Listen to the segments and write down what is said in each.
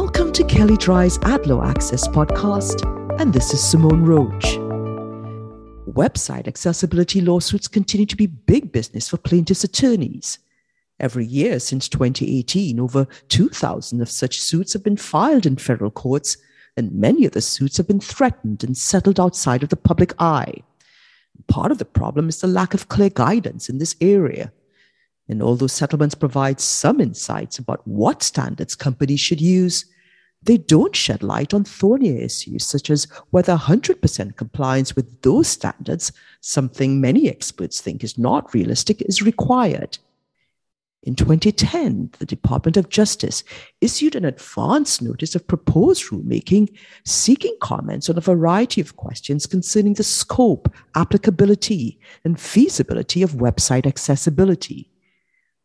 Welcome to Kelley Drye's Ad Law Access podcast, and this is Simone Roach. Website accessibility lawsuits continue to be big business for plaintiffs' attorneys. Every year since 2018, over 2,000 of such suits have been filed in federal courts, and many of the suits have been threatened and settled outside of the public eye. Part of the problem is the lack of clear guidance in this area. And although settlements provide some insights about what standards companies should use, they don't shed light on thornier issues such as whether 100% compliance with those standards, something many experts think is not realistic, is required. In 2010, the Department of Justice issued an advance notice of proposed rulemaking seeking comments on a variety of questions concerning the scope, applicability, and feasibility of website accessibility.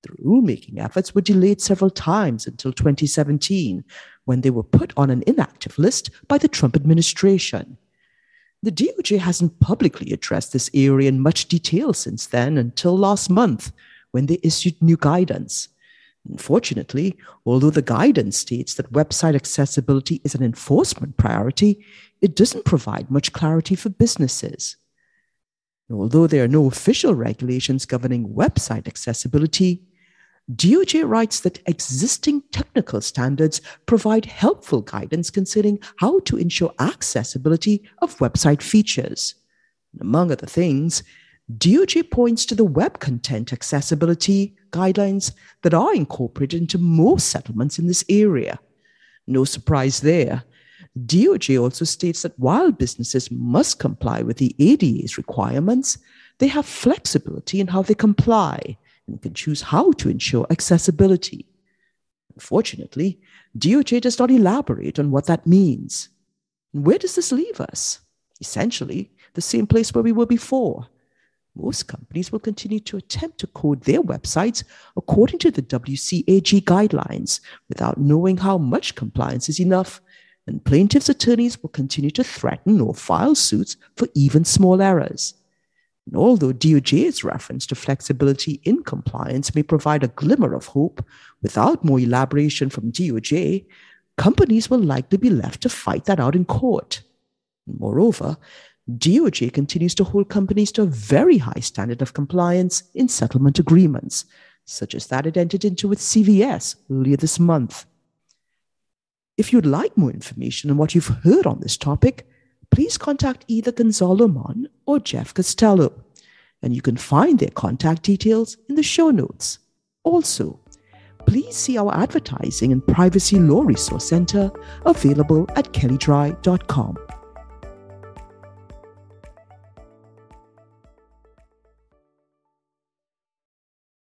The rulemaking efforts were delayed several times until 2017, when they were put on an inactive list by the Trump administration. The DOJ hasn't publicly addressed this area in much detail since then until last month when they issued new guidance. Unfortunately, although the guidance states that website accessibility is an enforcement priority, it doesn't provide much clarity for businesses. Although there are no official regulations governing website accessibility, DOJ writes that existing technical standards provide helpful guidance concerning how to ensure accessibility of website features. Among other things, DOJ points to the web content accessibility guidelines that are incorporated into most settlements in this area. No surprise there. DOJ also states that while businesses must comply with the ADA's requirements, they have flexibility in how they comply and can choose how to ensure accessibility. Unfortunately, DOJ does not elaborate on what that means. Where does this leave us? Essentially, the same place where we were before most companies will continue to attempt to code their websites according to the WCAG guidelines without knowing how much compliance is enough, and plaintiffs' attorneys will continue to threaten or file suits for even small errors. And although DOJ's reference to flexibility in compliance may provide a glimmer of hope, without more elaboration from DOJ, companies will likely be left to fight that out in court. Moreover, DOJ continues to hold companies to a very high standard of compliance in settlement agreements, such as that it entered into with CVS earlier this month. If you'd like more information on what you've heard on this topic, please contact either Gonzalo Mon or Jeff Costello, and you can find their contact details in the show notes. Also, please see our advertising and privacy law resource center available at kelleydrye.com.